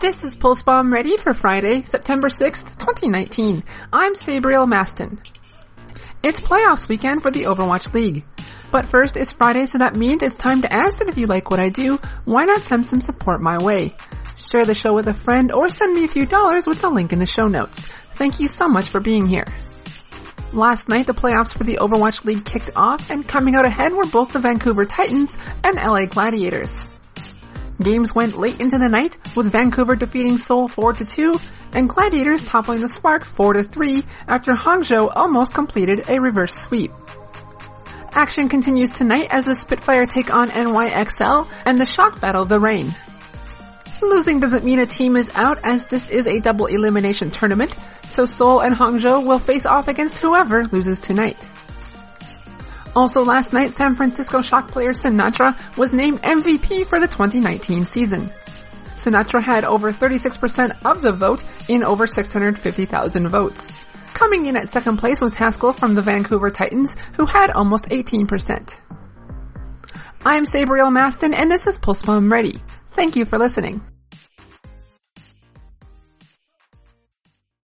This is Pulse Bomb ready for Friday, September 6th, 2019. I'm Sabriel Maston. It's playoffs weekend for the Overwatch League. But first, it's Friday, so that means it's time to ask that if you like what I do, why not send some support my way? Share the show with a friend or send me a few dollars with the link in the show notes. Thank you so much for being here. Last night, the playoffs for the Overwatch League kicked off, and coming out ahead were both the Vancouver Titans and LA Gladiators. Games went late into the night, with Vancouver defeating Seoul 4-2, and Gladiators toppling the Spark 4-3 after Hangzhou almost completed a reverse sweep. Action continues tonight as the Spitfire take on NYXL and the Shock battle the Reign. Losing doesn't mean a team is out as this is a double elimination tournament, so Seoul and Hangzhou will face off against whoever loses tonight. Also last night, San Francisco Shock player Sinatraa was named MVP for the 2019 season. Sinatraa had over 36% of the vote in over 650,000 votes. Coming in at second place was Haksal from the Vancouver Titans, who had almost 18%. I'm Sabriel Maston, and this is Pulse Bomb Ready. Thank you for listening.